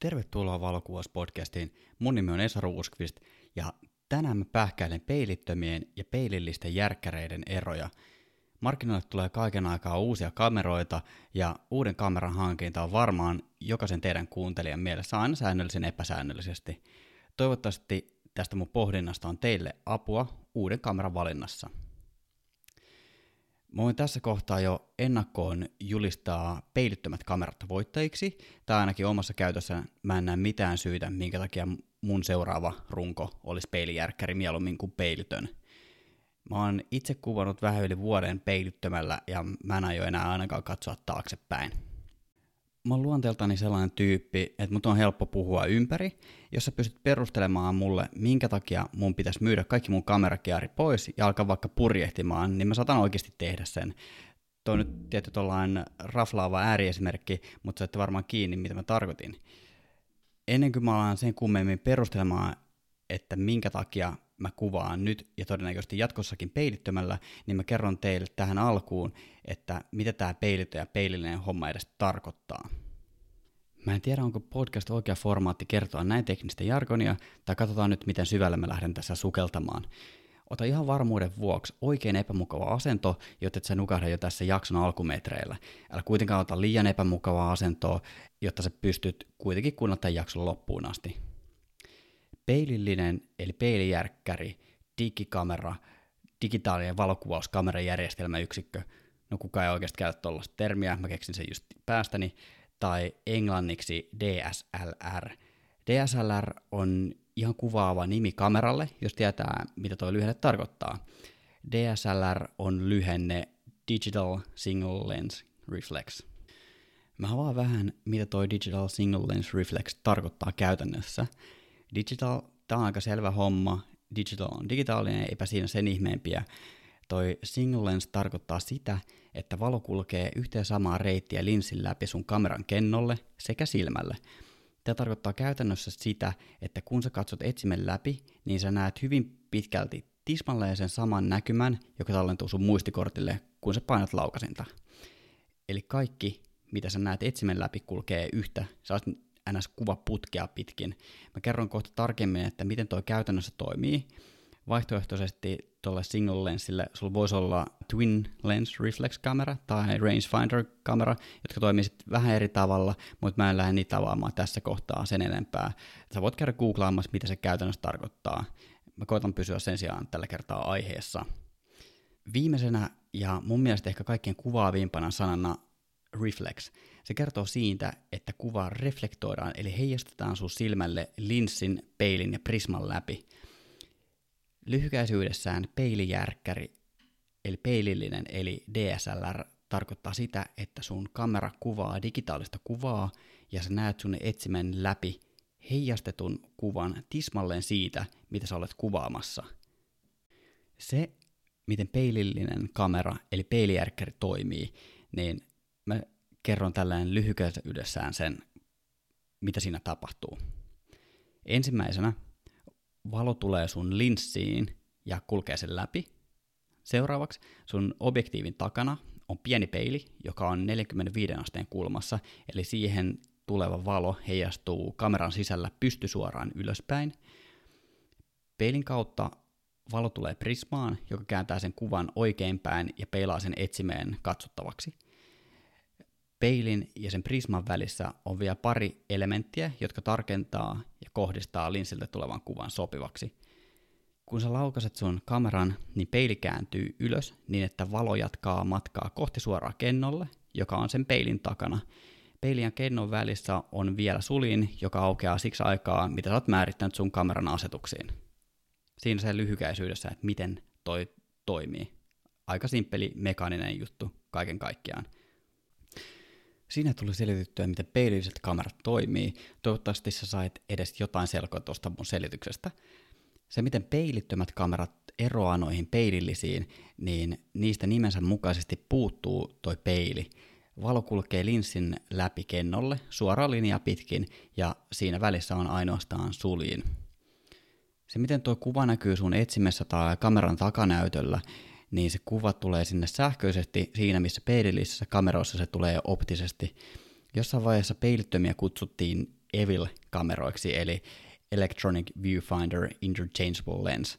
Tervetuloa Valokuvauspodcastiin. Mun nimi on Esa Ruuskvist ja tänään mä pähkäilen peilittömien ja peilillisten järkkäreiden eroja. Markkinoille tulee kaiken aikaa uusia kameroita ja uuden kameran hankinta on varmaan jokaisen teidän kuuntelijan mielessä aina säännöllisen epäsäännöllisesti. Toivottavasti tästä mun pohdinnasta on teille apua uuden kameran valinnassa. Mä voin tässä kohtaa jo ennakkoon julistaa peilittömät kamerat voittajiksi, tai ainakin omassa käytössä mä en näe mitään syytä, minkä takia mun seuraava runko olisi peilijärkkäri mieluummin kuin peilitön. Mä oon itse kuvannut vähän yli vuoden peilittömällä ja mä en aio enää ainakaan katsoa taaksepäin mä oon luonteeltani sellainen tyyppi, että mut on helppo puhua ympäri, jos sä pystyt perustelemaan mulle, minkä takia mun pitäisi myydä kaikki mun kamerakiari pois ja alkaa vaikka purjehtimaan, niin mä saatan oikeasti tehdä sen. Toi on nyt tietty tollain raflaava ääriesimerkki, mutta sä ette varmaan kiinni, mitä mä tarkoitin. Ennen kuin mä alan sen kummemmin perustelemaan, että minkä takia mä kuvaan nyt ja todennäköisesti jatkossakin peilittömällä, niin mä kerron teille tähän alkuun, että mitä tämä peilitö ja peilillinen homma edes tarkoittaa. Mä en tiedä, onko podcast oikea formaatti kertoa näin teknistä jargonia, tai katsotaan nyt, miten syvälle mä lähden tässä sukeltamaan. Ota ihan varmuuden vuoksi oikein epämukava asento, jotta et sä nukahda jo tässä jakson alkumetreillä. Älä kuitenkaan ota liian epämukavaa asentoa, jotta sä pystyt kuitenkin kuunnella tämän jakson loppuun asti. Peilillinen eli peilijärkkäri, digikamera, digitaalinen valokuvauskamerajärjestelmäyksikkö, no kukaan ei oikeasti käytä tuollaista termiä, mä keksin sen just päästäni, tai englanniksi DSLR. DSLR on ihan kuvaava nimi kameralle, jos tietää, mitä tuo lyhenne tarkoittaa. DSLR on lyhenne Digital Single Lens Reflex. Mä avaan vähän, mitä toi Digital Single Lens Reflex tarkoittaa käytännössä. Digital, tämä on aika selvä homma. Digital on digitaalinen, eipä siinä sen ihmeempiä. Toi single lens tarkoittaa sitä, että valo kulkee yhteen samaa reittiä linssin läpi sun kameran kennolle sekä silmälle. Tämä tarkoittaa käytännössä sitä, että kun sä katsot etsimen läpi, niin sä näet hyvin pitkälti tismalleen sen saman näkymän, joka tallentuu sun muistikortille, kun sä painat laukasinta. Eli kaikki, mitä sä näet etsimen läpi, kulkee yhtä, ns. Kuvaputkea pitkin. Mä kerron kohta tarkemmin, että miten toi käytännössä toimii. Vaihtoehtoisesti tuolle single lensille sulla voisi olla twin lens reflex kamera tai rangefinder kamera, jotka toimii sitten vähän eri tavalla, mutta mä en lähde niitä avaamaan tässä kohtaa sen enempää. Sä voit käydä googlaamassa, mitä se käytännössä tarkoittaa. Mä koitan pysyä sen sijaan tällä kertaa aiheessa. Viimeisenä ja mun mielestä ehkä kaikkein kuvaavimpana sanana reflex. Se kertoo siitä, että kuva reflektoidaan eli heijastetaan sun silmälle linssin, peilin ja prisman läpi. Lyhykäisyydessään peilijärkkäri eli peilillinen eli DSLR tarkoittaa sitä, että sun kamera kuvaa digitaalista kuvaa ja sä näet sun etsimen läpi heijastetun kuvan tismalleen siitä, mitä sä olet kuvaamassa. Se, miten peilillinen kamera eli peilijärkkäri toimii, niin mä kerron tällainen lyhykäisyydessään sen, mitä siinä tapahtuu. Ensimmäisenä valo tulee sun linssiin ja kulkee sen läpi. Seuraavaksi sun objektiivin takana on pieni peili, joka on 45 asteen kulmassa, eli siihen tuleva valo heijastuu kameran sisällä pystysuoraan ylöspäin. Peilin kautta valo tulee prismaan, joka kääntää sen kuvan oikeinpäin ja peilaa sen etsimeen katsottavaksi – Peilin ja sen prisman välissä on vielä pari elementtiä, jotka tarkentaa ja kohdistaa linssiltä tulevan kuvan sopivaksi. Kun sä laukaset sun kameran, niin peili kääntyy ylös niin, että valo jatkaa matkaa kohti suoraa kennolle, joka on sen peilin takana. Peilin ja kennon välissä on vielä sulin, joka aukeaa siksi aikaa, mitä sä oot määrittänyt sun kameran asetuksiin. Siinä se lyhykäisyydessä, että miten toi toimii. Aika simppeli mekaaninen juttu kaiken kaikkiaan – Siinä tuli selitettyä, miten peililliset kamerat toimii. Toivottavasti sä sait edes jotain selkoa tuosta mun selityksestä. Se, miten peilittömät kamerat eroaa noihin peilillisiin, niin niistä nimensä mukaisesti puuttuu toi peili. Valo kulkee linssin läpi kennolle suoraan linjaa pitkin ja siinä välissä on ainoastaan suljin. Se, miten tuo kuva näkyy sun etsimessä tai kameran takanäytöllä, niin se kuva tulee sinne sähköisesti siinä, missä peilillisessä kameroissa se tulee optisesti. Jossain vaiheessa peilittömiä kutsuttiin EVIL-kameroiksi, eli Electronic Viewfinder Interchangeable Lens,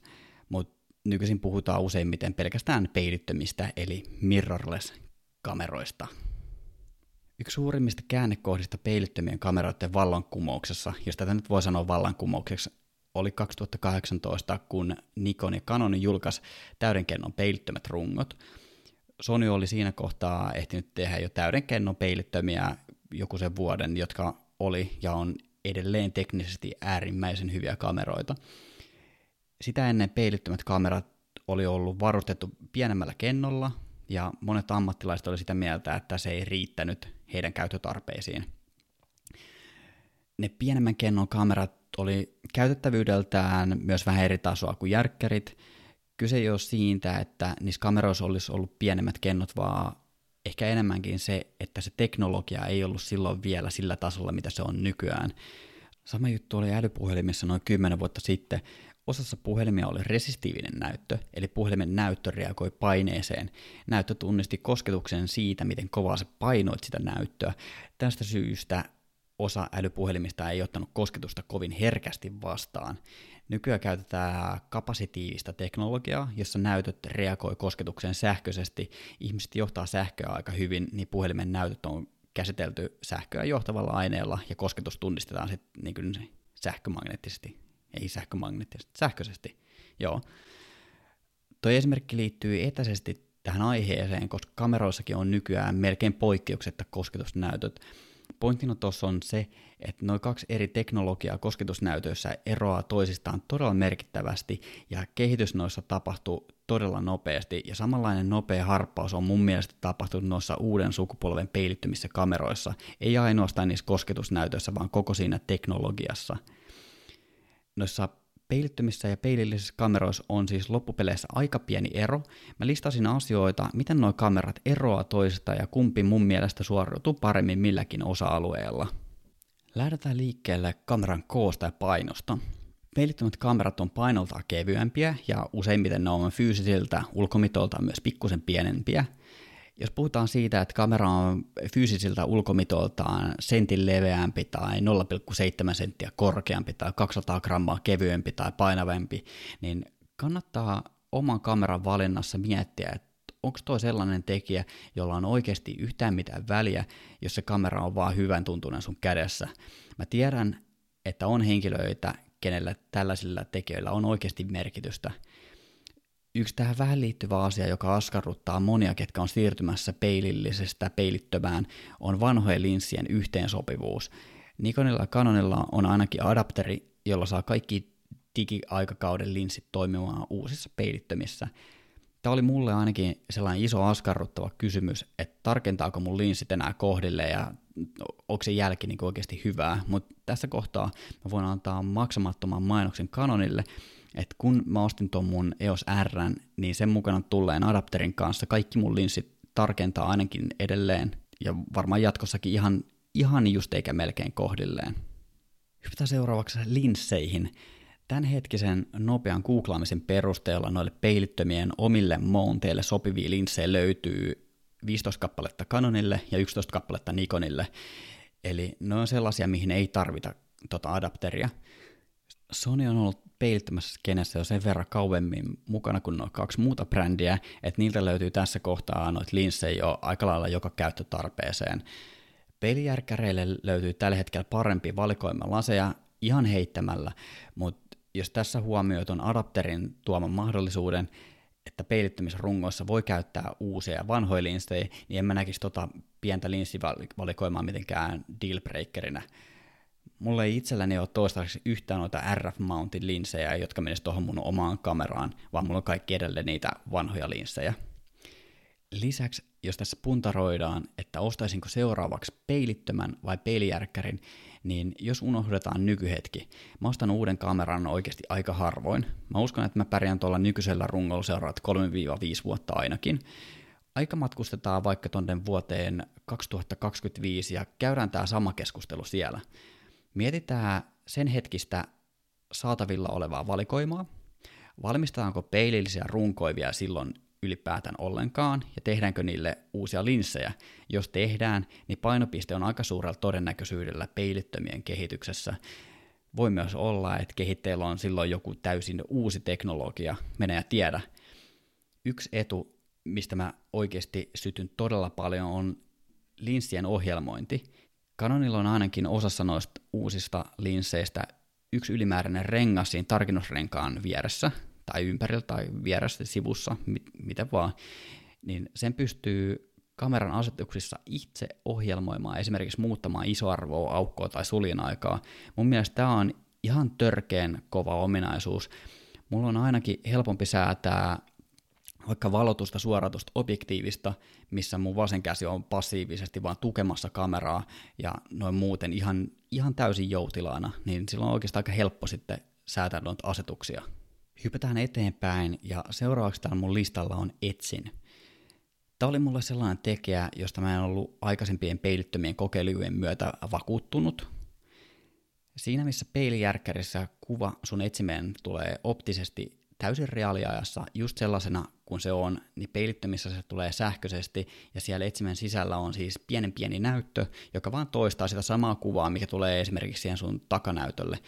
mutta nykyisin puhutaan useimmiten pelkästään peilittömistä, eli mirrorless-kameroista. Yksi suurimmista käännekohdista peilittömien kameroiden vallankumouksessa, jos tätä nyt voi sanoa vallankumoukseksi, oli 2018, kun Nikon ja Canon julkaisi täydenkennon peilittömät rungot. Sony oli siinä kohtaa ehtinyt tehdä jo täydenkennon peilittömiä joku sen vuoden, jotka oli ja on edelleen teknisesti äärimmäisen hyviä kameroita. Sitä ennen peilittömät kamerat oli ollut varustettu pienemmällä kennolla, ja monet ammattilaiset oli sitä mieltä, että se ei riittänyt heidän käyttötarpeisiin. Ne pienemmän kennon kamerat oli käytettävyydeltään myös vähän eri tasoa kuin järkkärit. Kyse ei ole siitä, että niissä kameroissa olisi ollut pienemmät kennot, vaan ehkä enemmänkin se, että se teknologia ei ollut silloin vielä sillä tasolla, mitä se on nykyään. Sama juttu oli älypuhelimissa noin 10 vuotta sitten. Osassa puhelimia oli resistiivinen näyttö, eli puhelimen näyttö reagoi paineeseen. Näyttö tunnisti kosketuksen siitä, miten kovaa se painoit sitä näyttöä. Tästä syystä osa älypuhelimista ei ottanut kosketusta kovin herkästi vastaan. Nykyään käytetään kapasitiivista teknologiaa, jossa näytöt reagoi kosketukseen sähköisesti. Ihmiset johtaa sähköä aika hyvin, niin puhelimen näytöt on käsitelty sähköä johtavalla aineella, ja kosketus tunnistetaan sitten niin sähkömagneettisesti. Ei sähkömagneettisesti, sähköisesti. Joo. Tuo esimerkki liittyy etäisesti tähän aiheeseen, koska kameroissakin on nykyään melkein poikkeuksetta kosketusnäytöt. Pointtina tuossa on se, että noin kaksi eri teknologiaa kosketusnäytöissä eroaa toisistaan todella merkittävästi ja kehitys noissa tapahtuu todella nopeasti ja samanlainen nopea harppaus on mun mielestä tapahtunut noissa uuden sukupolven peilittymissä kameroissa, ei ainoastaan niissä kosketusnäytöissä, vaan koko siinä teknologiassa. Noissa peilittymissä ja peilillisissä kameroissa on siis loppupeleissä aika pieni ero. Mä listasin asioita, miten nuo kamerat eroaa toisista ja kumpi mun mielestä suoriutuu paremmin milläkin osa-alueella. Lähdetään liikkeelle kameran koosta ja painosta. Peilittömät kamerat on painoltaan kevyempiä ja useimmiten ne on fyysisiltä ulkomitoltaan myös pikkusen pienempiä – jos puhutaan siitä, että kamera on fyysisiltä ulkomitoltaan sentin leveämpi tai 0,7 senttiä korkeampi tai 200 grammaa kevyempi tai painavempi, niin kannattaa oman kameran valinnassa miettiä, että onko tuo sellainen tekijä, jolla on oikeasti yhtään mitään väliä, jos se kamera on vaan hyvän tuntunen sun kädessä. Mä tiedän, että on henkilöitä, kenellä tällaisilla tekijöillä on oikeasti merkitystä – Yksi tähän vähän liittyvä asia, joka askarruttaa monia, ketkä on siirtymässä peilillisestä peilittömään, on vanhojen linssien yhteensopivuus. Nikonilla ja Canonilla on ainakin adapteri, jolla saa kaikki digiaikakauden linssit toimimaan uusissa peilittömissä. Tämä oli mulle ainakin sellainen iso askarruttava kysymys, että tarkentaako mun linssit enää kohdille ja onko se jälki niin oikeasti hyvää, mutta tässä kohtaa mä voin antaa maksamattoman mainoksen Canonille, että kun mä ostin tuon mun EOS R, niin sen mukana tulleen adapterin kanssa kaikki mun linssit tarkentaa ainakin edelleen, ja varmaan jatkossakin ihan, ihan just eikä melkein kohdilleen. Hypätään seuraavaksi linsseihin. Tämänhetkisen nopean googlaamisen perusteella noille peilittömien omille mounteille sopivia linssejä löytyy 15 kappaletta Canonille ja 11 kappaletta Nikonille. Eli ne on sellaisia, mihin ei tarvita tota adapteria. Sony on ollut peilittömässä skenessä jo sen verran kauemmin mukana kuin nuo kaksi muuta brändiä, että niiltä löytyy tässä kohtaa noita linssejä jo aika lailla joka käyttötarpeeseen. Peilijärkäreille löytyy tällä hetkellä parempi valikoima laseja ihan heittämällä, mutta jos tässä huomioit on adapterin tuoman mahdollisuuden, että peilittymisrungoissa voi käyttää uusia ja vanhoja linssejä, niin en mä näkisi tota pientä linssivalikoimaa mitenkään dealbreakerinä. Mulla ei itselläni ole toistaiseksi yhtään noita RF-mountin linssejä, jotka menisivät tuohon mun omaan kameraan, vaan mulla on kaikki edelleen niitä vanhoja linssejä. Lisäksi, jos tässä puntaroidaan, että ostaisinko seuraavaksi peilittömän vai peilijärkkärin, niin jos unohdetaan nykyhetki, mä ostan uuden kameran oikeasti aika harvoin. Mä uskon, että mä pärjään tuolla nykyisellä rungolla seuraavat 3-5 vuotta ainakin. Aika matkustetaan vaikka tonne vuoteen 2025 ja käydään tämä sama keskustelu siellä. Mietitään sen hetkistä saatavilla olevaa valikoimaa. Valmistetaanko peilillisiä runkoivia silloin ylipäätään ollenkaan ja tehdäänkö niille uusia linssejä. Jos tehdään, niin painopiste on aika suurella todennäköisyydellä peilittömien kehityksessä. Voi myös olla, että kehitteillä on silloin joku täysin uusi teknologia, menee ja tiedä. Yksi etu, mistä mä oikeasti sytyn todella paljon, on linssien ohjelmointi. Canonilla on ainakin osassa noista uusista linsseistä yksi ylimääräinen rengas siinä tarkennusrenkaan vieressä, tai ympärillä tai vieressä sivussa, mit, mitä vaan, niin sen pystyy kameran asetuksissa itse ohjelmoimaan, esimerkiksi muuttamaan isoarvoa, aukkoa tai suljen aikaa. Mun mielestä tämä on ihan törkeen kova ominaisuus. Mulla on ainakin helpompi säätää vaikka valotusta, suoratusta, objektiivista, missä mun vasen käsi on passiivisesti vaan tukemassa kameraa ja noin muuten ihan, ihan täysin joutilaana, niin silloin on oikeastaan aika helppo sitten säätää noita asetuksia. Hypätään eteenpäin ja seuraavaksi täällä mun listalla on Etsin. Tämä oli mulle sellainen tekijä, josta mä en ollut aikaisempien peilittömien kokeilujen myötä vakuuttunut. Siinä missä peilijärkkärissä kuva sun etsimeen tulee optisesti täysin reaaliajassa just sellaisena kuin se on, niin peilittömissä se tulee sähköisesti ja siellä etsimen sisällä on siis pienen pieni näyttö, joka vaan toistaa sitä samaa kuvaa, mikä tulee esimerkiksi siihen sun takanäytölle.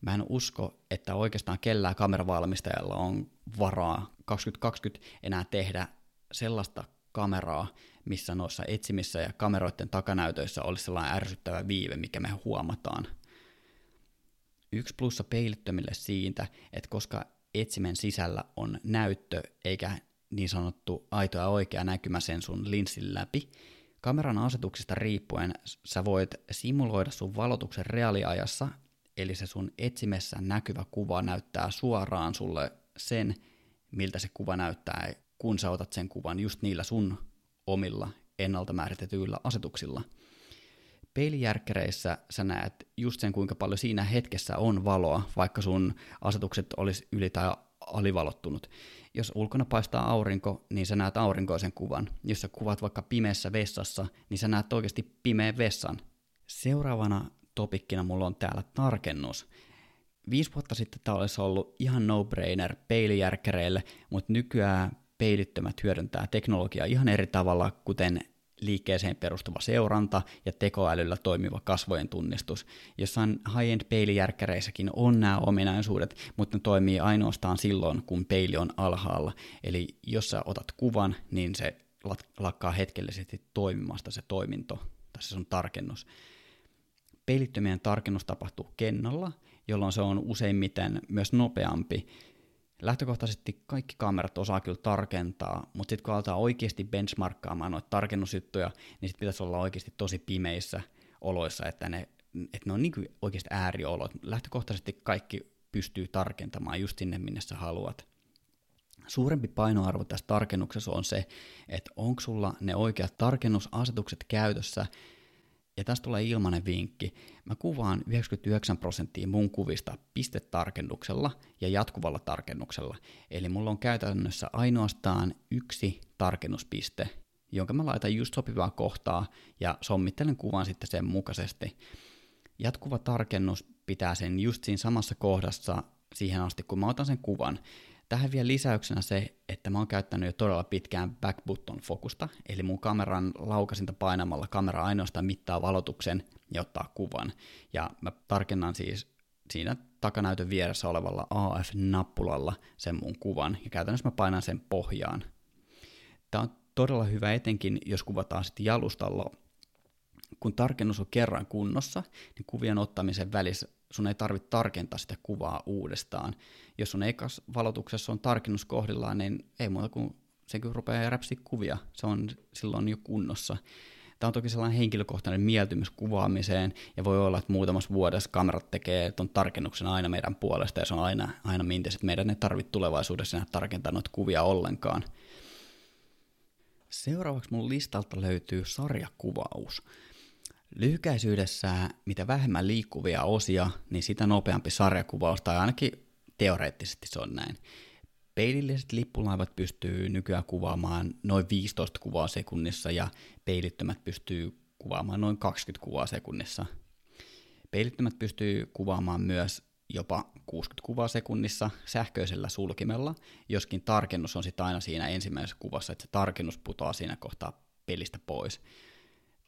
Mä en usko, että oikeastaan kellään kameravalmistajalla on varaa 2020 enää tehdä sellaista kameraa, missä noissa etsimissä ja kameroiden takanäytöissä olisi sellainen ärsyttävä viive, mikä me huomataan. Yksi plussa peilittömille siitä, että koska etsimen sisällä on näyttö eikä niin sanottu aito ja oikea näkymä sen sun linssin läpi, kameran asetuksista riippuen sä voit simuloida sun valotuksen reaaliajassa Eli se sun etsimessä näkyvä kuva näyttää suoraan sulle sen, miltä se kuva näyttää, kun sä otat sen kuvan just niillä sun omilla ennalta määritetyillä asetuksilla. Peilijärkkäreissä sä näet just sen, kuinka paljon siinä hetkessä on valoa, vaikka sun asetukset olisi yli- tai alivalottunut. Jos ulkona paistaa aurinko, niin sä näet aurinkoisen kuvan. Jos sä kuvat vaikka pimeässä vessassa, niin sä näet oikeasti pimeän vessan. Seuraavana topikkina mulla on täällä tarkennus. Viisi vuotta sitten tämä olisi ollut ihan no-brainer peilijärkkäreille, mutta nykyään peilittömät hyödyntää teknologiaa ihan eri tavalla, kuten liikkeeseen perustuva seuranta ja tekoälyllä toimiva kasvojen tunnistus. Jossain high-end peilijärkkäreissäkin on nämä ominaisuudet, mutta ne toimii ainoastaan silloin, kun peili on alhaalla. Eli jos sä otat kuvan, niin se lakkaa hetkellisesti toimimasta se toiminto, tai se on tarkennus. Peilittömien tarkennus tapahtuu kennolla, jolloin se on useimmiten myös nopeampi. Lähtökohtaisesti kaikki kamerat osaa kyllä tarkentaa, mutta sitten kun aletaan oikeasti benchmarkkaamaan noita tarkennusjuttuja, niin sitten pitäisi olla oikeasti tosi pimeissä oloissa, että ne, että ne on niin kuin oikeasti ääriolot. Lähtökohtaisesti kaikki pystyy tarkentamaan just sinne, minne sä haluat. Suurempi painoarvo tässä tarkennuksessa on se, että onko sulla ne oikeat tarkennusasetukset käytössä, ja tästä tulee ilmainen vinkki. Mä kuvaan 99 prosenttia mun kuvista pistetarkennuksella ja jatkuvalla tarkennuksella. Eli mulla on käytännössä ainoastaan yksi tarkennuspiste, jonka mä laitan just sopivaa kohtaa ja sommittelen kuvan sitten sen mukaisesti. Jatkuva tarkennus pitää sen just siinä samassa kohdassa siihen asti, kun mä otan sen kuvan. Tähän vielä lisäyksenä se, että mä oon käyttänyt jo todella pitkään back button fokusta, eli mun kameran laukasinta painamalla kamera ainoastaan mittaa valotuksen ja ottaa kuvan. Ja mä tarkennan siis siinä takanäytön vieressä olevalla AF-nappulalla sen mun kuvan, ja käytännössä mä painan sen pohjaan. Tämä on todella hyvä etenkin, jos kuvataan sitten jalustalla. Kun tarkennus on kerran kunnossa, niin kuvien ottamisen välissä sun ei tarvitse tarkentaa sitä kuvaa uudestaan. Jos sun ekas valotuksessa on tarkennus kohdillaan, niin ei muuta kuin se kun rupeaa räpsiä kuvia, se on silloin jo kunnossa. Tämä on toki sellainen henkilökohtainen mieltymys kuvaamiseen, ja voi olla, että muutamassa vuodessa kamerat tekee tuon tarkennuksen aina meidän puolesta, ja se on aina, aina mintes, että meidän ei tarvitse tulevaisuudessa enää tarkentaa noita kuvia ollenkaan. Seuraavaksi mun listalta löytyy sarjakuvaus. Lyhykäisyydessä, mitä vähemmän liikkuvia osia, niin sitä nopeampi sarjakuvaus, tai ainakin teoreettisesti se on näin. Peililliset lippulaivat pystyy nykyään kuvaamaan noin 15 kuvaa sekunnissa ja peilittömät pystyy kuvaamaan noin 20 kuvaa sekunnissa. Peilittömät pystyy kuvaamaan myös jopa 60 kuvaa sekunnissa sähköisellä sulkimella, joskin tarkennus on sitten aina siinä ensimmäisessä kuvassa, että se tarkennus putoaa siinä kohtaa pelistä pois.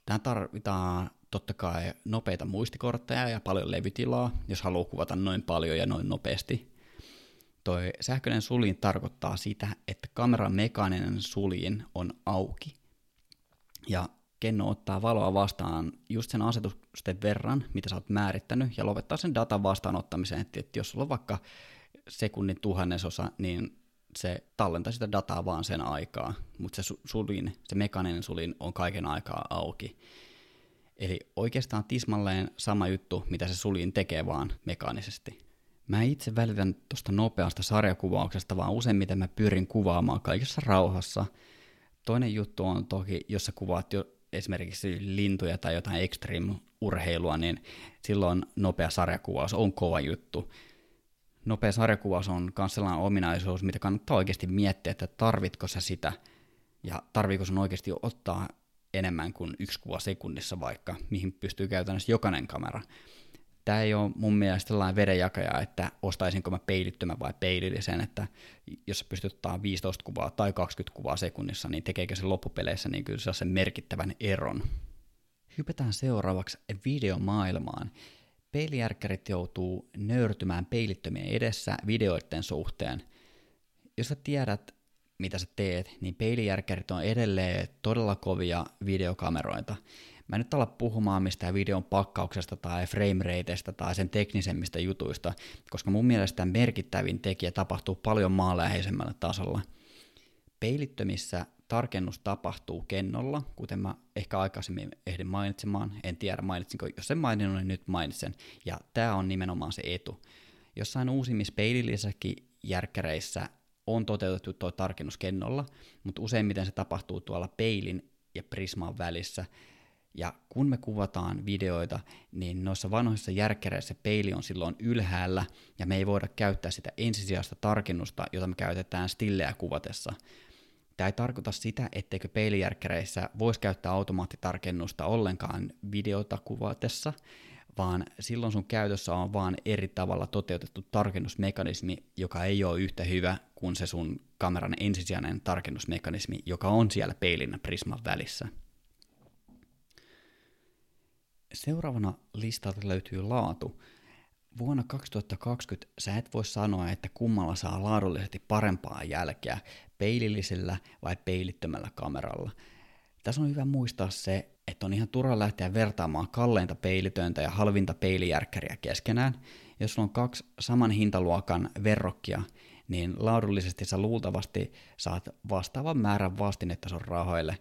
Tähän tarvitaan totta kai nopeita muistikortteja ja paljon levytilaa, jos haluaa kuvata noin paljon ja noin nopeasti. Toi sähköinen suljin tarkoittaa sitä, että kameran mekaaninen suljin on auki. Ja kenno ottaa valoa vastaan just sen asetusten verran, mitä sä oot määrittänyt, ja lopettaa sen datan vastaanottamisen, että, että jos sulla on vaikka sekunnin tuhannesosa, niin se tallentaa sitä dataa vaan sen aikaa, mutta se sulin, se mekaaninen sulin on kaiken aikaa auki. Eli oikeastaan tismalleen sama juttu, mitä se sulin tekee vaan mekaanisesti. Mä itse välitän tuosta nopeasta sarjakuvauksesta, vaan useimmiten mä pyrin kuvaamaan kaikessa rauhassa. Toinen juttu on toki, jos sä kuvaat jo esimerkiksi lintuja tai jotain extreme-urheilua, niin silloin nopea sarjakuvaus on kova juttu. Nopea sarjakuvaus on myös sellainen ominaisuus, mitä kannattaa oikeasti miettiä, että tarvitko sä sitä ja tarviiko sun oikeasti ottaa enemmän kuin yksi kuva sekunnissa vaikka, mihin pystyy käytännössä jokainen kamera. Tämä ei ole mun mielestä sellainen vedenjakaja, että ostaisinko mä peilittömän vai peilillisen, että jos pystyt ottaa 15 kuvaa tai 20 kuvaa sekunnissa, niin tekeekö se loppupeleissä niin kyllä sen merkittävän eron. Hypätään seuraavaksi videomaailmaan. Peilijärkkärit joutuu nöyrtymään peilittömien edessä videoiden suhteen. Jos sä tiedät, mitä sä teet, niin peilijärkkärit on edelleen todella kovia videokameroita. Mä en nyt ala puhumaan mistään videon pakkauksesta tai framerateista tai sen teknisemmistä jutuista, koska mun mielestä merkittävin tekijä tapahtuu paljon maanläheisemmällä tasolla. Peilittömissä tarkennus tapahtuu kennolla, kuten mä ehkä aikaisemmin ehdin mainitsemaan. En tiedä mainitsinko, jos en maininnut, niin nyt mainitsen. Ja tämä on nimenomaan se etu. Jossain uusimmissa peilillisissäkin järkkäreissä on toteutettu tuo tarkennus kennolla, mutta useimmiten se tapahtuu tuolla peilin ja prisman välissä. Ja kun me kuvataan videoita, niin noissa vanhoissa järkkäreissä peili on silloin ylhäällä, ja me ei voida käyttää sitä ensisijaista tarkennusta, jota me käytetään stilleä kuvatessa. Tämä ei tarkoita sitä, etteikö peilijärkkäreissä voisi käyttää automaattitarkennusta ollenkaan videota kuvatessa, vaan silloin sun käytössä on vaan eri tavalla toteutettu tarkennusmekanismi, joka ei ole yhtä hyvä kuin se sun kameran ensisijainen tarkennusmekanismi, joka on siellä peilin ja prisman välissä. Seuraavana listalta löytyy laatu. Vuonna 2020 sä et voi sanoa, että kummalla saa laadullisesti parempaa jälkeä, peilillisellä vai peilittömällä kameralla. Tässä on hyvä muistaa se, että on ihan turha lähteä vertaamaan kalleinta peilitöntä ja halvinta peilijärkkäriä keskenään. Jos sulla on kaksi saman hintaluokan verrokkia, niin laadullisesti sä luultavasti saat vastaavan määrän vastinetta sun rahoille.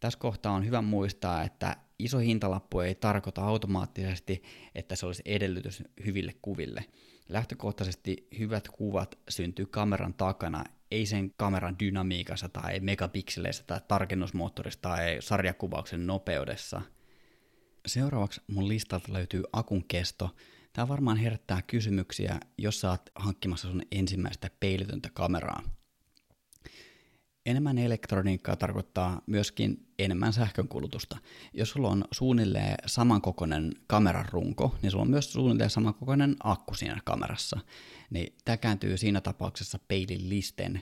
Tässä kohtaa on hyvä muistaa, että iso hintalappu ei tarkoita automaattisesti, että se olisi edellytys hyville kuville. Lähtökohtaisesti hyvät kuvat syntyy kameran takana, ei sen kameran dynamiikassa tai megapikseleissä tai tarkennusmoottorissa tai sarjakuvauksen nopeudessa. Seuraavaksi mun listalta löytyy akun kesto. Tämä varmaan herättää kysymyksiä, jos sä oot hankkimassa sun ensimmäistä peilitöntä kameraa. Enemmän elektroniikkaa tarkoittaa myöskin enemmän sähkönkulutusta. Jos sulla on suunnilleen samankokoinen kameran runko, niin sulla on myös suunnilleen samankokoinen akku siinä kamerassa. Niin tämä kääntyy siinä tapauksessa peilillisten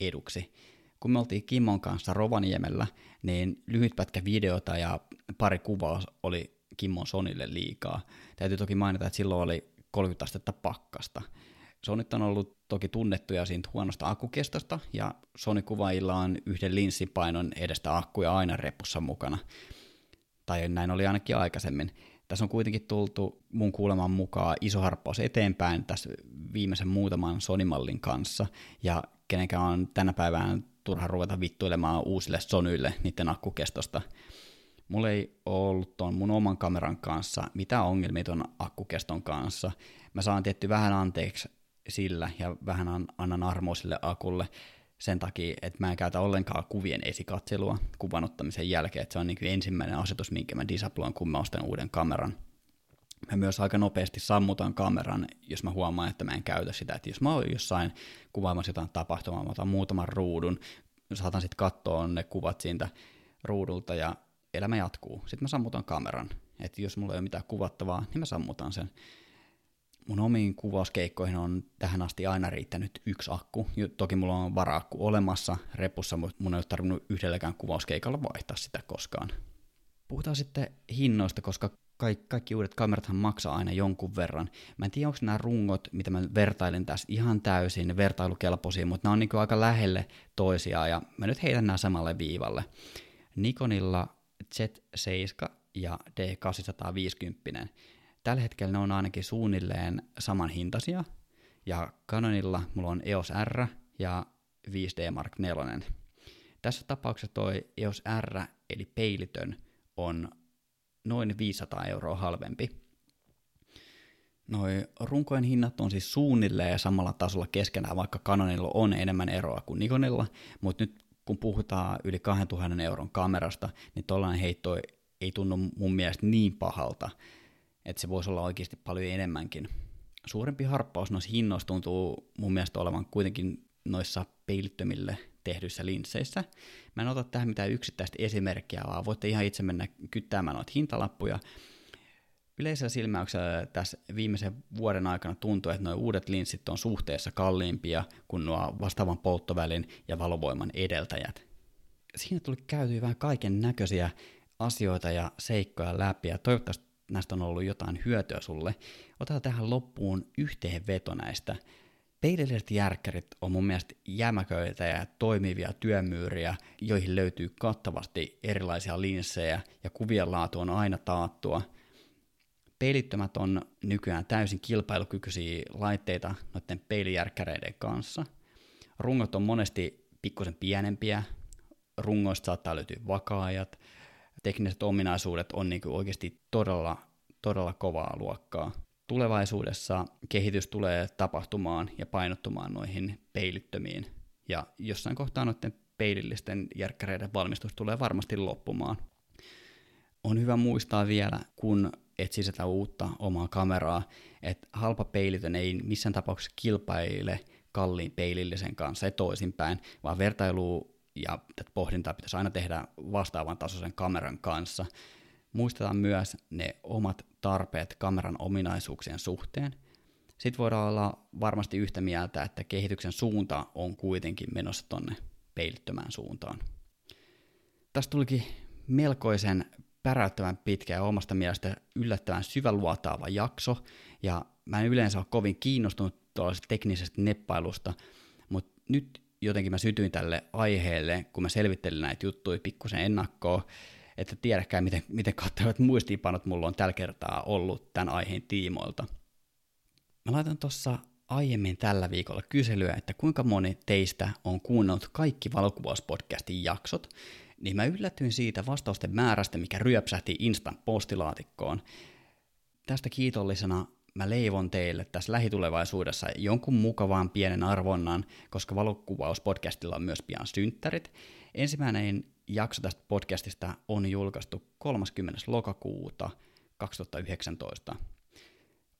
eduksi. Kun me oltiin Kimmon kanssa Rovaniemellä, niin lyhyt pätkä videota ja pari kuvaa oli Kimmon Sonille liikaa. Täytyy toki mainita, että silloin oli 30 astetta pakkasta. Sonit on ollut toki tunnettuja siitä huonosta akkukestosta, ja Sony-kuvaajilla on yhden linssipainon edestä akkuja aina repussa mukana. Tai näin oli ainakin aikaisemmin. Tässä on kuitenkin tultu mun kuuleman mukaan iso harppaus eteenpäin tässä viimeisen muutaman Sony-mallin kanssa, ja kenenkään on tänä päivänä turha ruveta vittuilemaan uusille Sonyille niiden akkukestosta. Mulla ei ollut tuon mun oman kameran kanssa mitään ongelmia tuon akkukeston kanssa. Mä saan tietty vähän anteeksi sillä ja vähän annan armoa sille akulle sen takia, että mä en käytä ollenkaan kuvien esikatselua kuvanottamisen jälkeen, että se on niin kuin ensimmäinen asetus, minkä mä disabloin, kun mä ostan uuden kameran. Mä myös aika nopeasti sammutan kameran, jos mä huomaan, että mä en käytä sitä. Että jos mä oon jossain kuvaamassa jotain tapahtumaa, mä otan muutaman ruudun, saatan sitten katsoa ne kuvat siitä ruudulta ja elämä jatkuu. Sitten mä sammutan kameran. Että jos mulla ei ole mitään kuvattavaa, niin mä sammutan sen. mun omiin kuvauskeikkoihin on tähän asti aina riittänyt yksi akku. Toki mulla on varaakku olemassa repussa, mutta mun ei ole tarvinnut yhdelläkään kuvauskeikalla vaihtaa sitä koskaan. Puhutaan sitten hinnoista, koska kaikki, kaikki uudet kamerathan maksaa aina jonkun verran. Mä en tiedä, onko nämä rungot, mitä mä vertailen tässä ihan täysin vertailukelpoisia, mutta nämä on niin aika lähelle toisiaan ja mä nyt heitän nämä samalle viivalle. Nikonilla Z7 ja D850. Tällä hetkellä ne on ainakin suunnilleen saman hintaisia, ja Canonilla mulla on EOS R ja 5D Mark 4. Tässä tapauksessa toi EOS R, eli peilitön, on noin 500 euroa halvempi. Noi runkojen hinnat on siis suunnilleen samalla tasolla keskenään, vaikka Canonilla on enemmän eroa kuin Nikonilla, mutta nyt kun puhutaan yli 2000 euron kamerasta, niin tollainen heitto ei tunnu mun mielestä niin pahalta, että se voisi olla oikeasti paljon enemmänkin. Suurempi harppaus noissa hinnoissa tuntuu mun mielestä olevan kuitenkin noissa peilittömille tehdyissä linsseissä. Mä en ota tähän mitään yksittäistä esimerkkiä, vaan voitte ihan itse mennä kyttäämään noita hintalappuja. Yleisellä silmäyksellä tässä viimeisen vuoden aikana tuntuu, että nuo uudet linssit on suhteessa kalliimpia kuin nuo vastaavan polttovälin ja valovoiman edeltäjät. Siinä tuli käytyä vähän kaiken näköisiä asioita ja seikkoja läpi, ja toivottavasti näistä on ollut jotain hyötyä sulle. Otetaan tähän loppuun yhteenveto näistä. Peililliset järkkärit on mun mielestä jämäköitä ja toimivia työmyyriä, joihin löytyy kattavasti erilaisia linssejä ja kuvien laatu on aina taattua. Peilittömät on nykyään täysin kilpailukykyisiä laitteita noiden peilijärkkäreiden kanssa. Rungot on monesti pikkusen pienempiä, rungoista saattaa löytyä vakaajat, tekniset ominaisuudet on niin oikeasti todella, todella kovaa luokkaa. Tulevaisuudessa kehitys tulee tapahtumaan ja painottumaan noihin peilittömiin, ja jossain kohtaa noiden peilillisten järkkäreiden valmistus tulee varmasti loppumaan. On hyvä muistaa vielä, kun etsii sitä uutta omaa kameraa, että halpa peilitön ei missään tapauksessa kilpaile kalliin peilillisen kanssa ja toisinpäin, vaan vertailu ja tätä pohdintaa pitäisi aina tehdä vastaavan tasoisen kameran kanssa. Muistetaan myös ne omat tarpeet kameran ominaisuuksien suhteen. Sitten voidaan olla varmasti yhtä mieltä, että kehityksen suunta on kuitenkin menossa tonne peilittömään suuntaan. Tästä tulikin melkoisen päräyttävän pitkä ja omasta mielestä yllättävän syväluotaava jakso, ja mä en yleensä ole kovin kiinnostunut tuollaisesta teknisestä neppailusta, mutta nyt jotenkin mä sytyin tälle aiheelle, kun mä selvittelin näitä juttuja pikkusen ennakkoon, että tiedäkään, miten, miten kattavat muistiinpanot mulla on tällä kertaa ollut tämän aiheen tiimoilta. Mä laitan tuossa aiemmin tällä viikolla kyselyä, että kuinka moni teistä on kuunnellut kaikki valokuvauspodcastin jaksot, niin mä yllätyin siitä vastausten määrästä, mikä ryöpsähti Instant postilaatikkoon. Tästä kiitollisena mä leivon teille tässä lähitulevaisuudessa jonkun mukavan pienen arvonnan, koska valokuvauspodcastilla on myös pian synttärit. Ensimmäinen jakso tästä podcastista on julkaistu 30. lokakuuta 2019.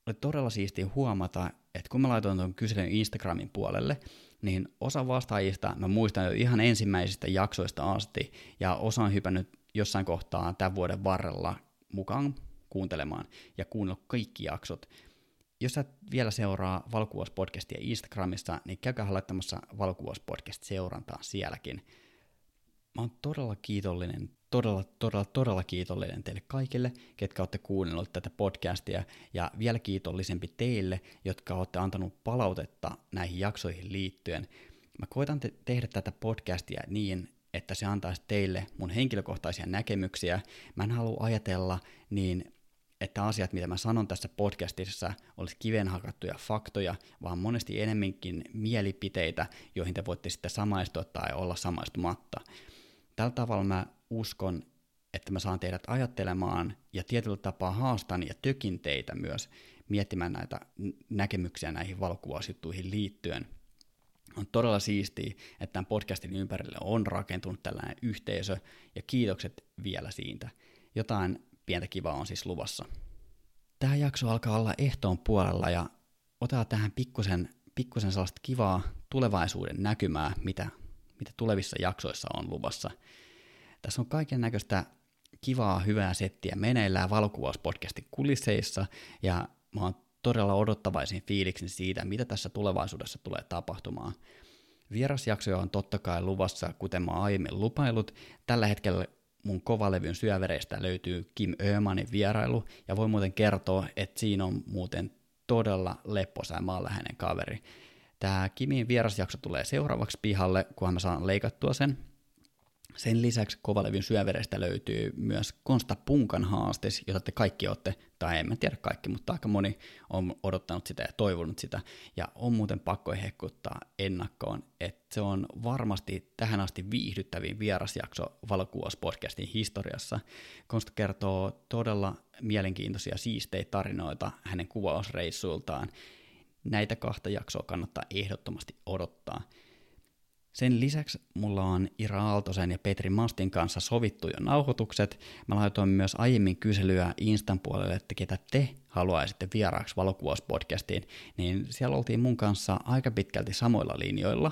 Oli todella siistiä huomata, että kun mä laitoin tuon kyselyn Instagramin puolelle, niin osa vastaajista mä muistan jo ihan ensimmäisistä jaksoista asti, ja osa on hypännyt jossain kohtaa tämän vuoden varrella mukaan kuuntelemaan ja kuunnellut kaikki jaksot jos sä vielä seuraa Valokuvauspodcastia Instagramissa, niin käykää laittamassa Valokuvauspodcast-seurantaa sielläkin. Mä oon todella kiitollinen, todella, todella, todella kiitollinen teille kaikille, ketkä olette kuunnelleet tätä podcastia, ja vielä kiitollisempi teille, jotka olette antanut palautetta näihin jaksoihin liittyen. Mä koitan te- tehdä tätä podcastia niin, että se antaisi teille mun henkilökohtaisia näkemyksiä. Mä en halua ajatella niin että asiat, mitä mä sanon tässä podcastissa, olisi kiven hakattuja faktoja, vaan monesti enemminkin mielipiteitä, joihin te voitte sitten samaistua tai olla samaistumatta. Tällä tavalla mä uskon, että mä saan teidät ajattelemaan ja tietyllä tapaa haastan ja tökin teitä myös miettimään näitä näkemyksiä näihin valokuvausjuttuihin liittyen. On todella siistiä, että tämän podcastin ympärille on rakentunut tällainen yhteisö, ja kiitokset vielä siitä. Jotain pientä kivaa on siis luvassa. Tämä jakso alkaa olla ehtoon puolella ja otetaan tähän pikkusen, pikkusen sellaista kivaa tulevaisuuden näkymää, mitä, mitä tulevissa jaksoissa on luvassa. Tässä on kaiken näköistä kivaa, hyvää settiä meneillään valokuvauspodcastin kulisseissa, ja mä oon todella odottavaisin fiiliksin siitä, mitä tässä tulevaisuudessa tulee tapahtumaan. Vierasjaksoja on totta kai luvassa, kuten mä aiemmin lupailut. Tällä hetkellä mun kovalevyn syövereistä löytyy Kim Öhmanin vierailu, ja voi muuten kertoa, että siinä on muuten todella lepposa ja maanläheinen kaveri. Tämä Kimin vierasjakso tulee seuraavaksi pihalle, kunhan mä saan leikattua sen. Sen lisäksi Kovalevyn syöverestä löytyy myös Konsta Punkan haastis, jota te kaikki olette, tai en mä tiedä kaikki, mutta aika moni on odottanut sitä ja toivonut sitä. Ja on muuten pakko hehkuttaa ennakkoon, että se on varmasti tähän asti viihdyttävin vierasjakso Valokuvauspodcastin historiassa. Konsta kertoo todella mielenkiintoisia siistejä tarinoita hänen kuvausreissuiltaan. Näitä kahta jaksoa kannattaa ehdottomasti odottaa – sen lisäksi mulla on Ira Aaltosen ja Petri Mastin kanssa sovittu jo nauhoitukset. Mä laitoin myös aiemmin kyselyä Instan puolelle, että ketä te haluaisitte vieraaksi valokuvauspodcastiin, niin siellä oltiin mun kanssa aika pitkälti samoilla linjoilla.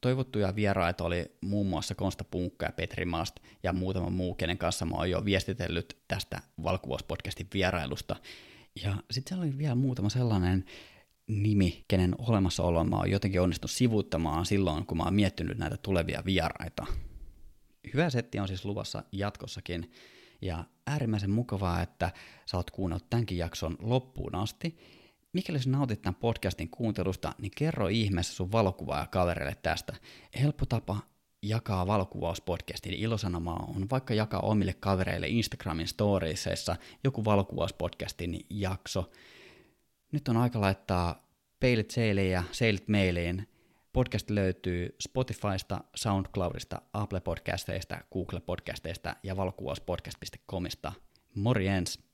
Toivottuja vieraita oli muun muassa Konsta Punkka ja Petri Mast ja muutama muu, kenen kanssa mä oon jo viestitellyt tästä valokuvauspodcastin vierailusta. Ja sitten siellä oli vielä muutama sellainen nimi, kenen olemassaoloa mä oon jotenkin onnistunut sivuuttamaan silloin, kun mä oon miettinyt näitä tulevia vieraita. Hyvä setti on siis luvassa jatkossakin, ja äärimmäisen mukavaa, että sä oot kuunnellut tämänkin jakson loppuun asti. Mikäli sä nautit tämän podcastin kuuntelusta, niin kerro ihmeessä sun valokuvaa kavereille tästä. Helppo tapa jakaa valokuvauspodcastin ilosanomaa on vaikka jakaa omille kavereille Instagramin storiesissa joku valokuvauspodcastin jakso – nyt on aika laittaa peilit seiliin ja seilit mailiin. Podcast löytyy Spotifysta, SoundCloudista, Apple Podcasteista, Google Podcasteista ja valokuvauspodcast.comista. Morjens!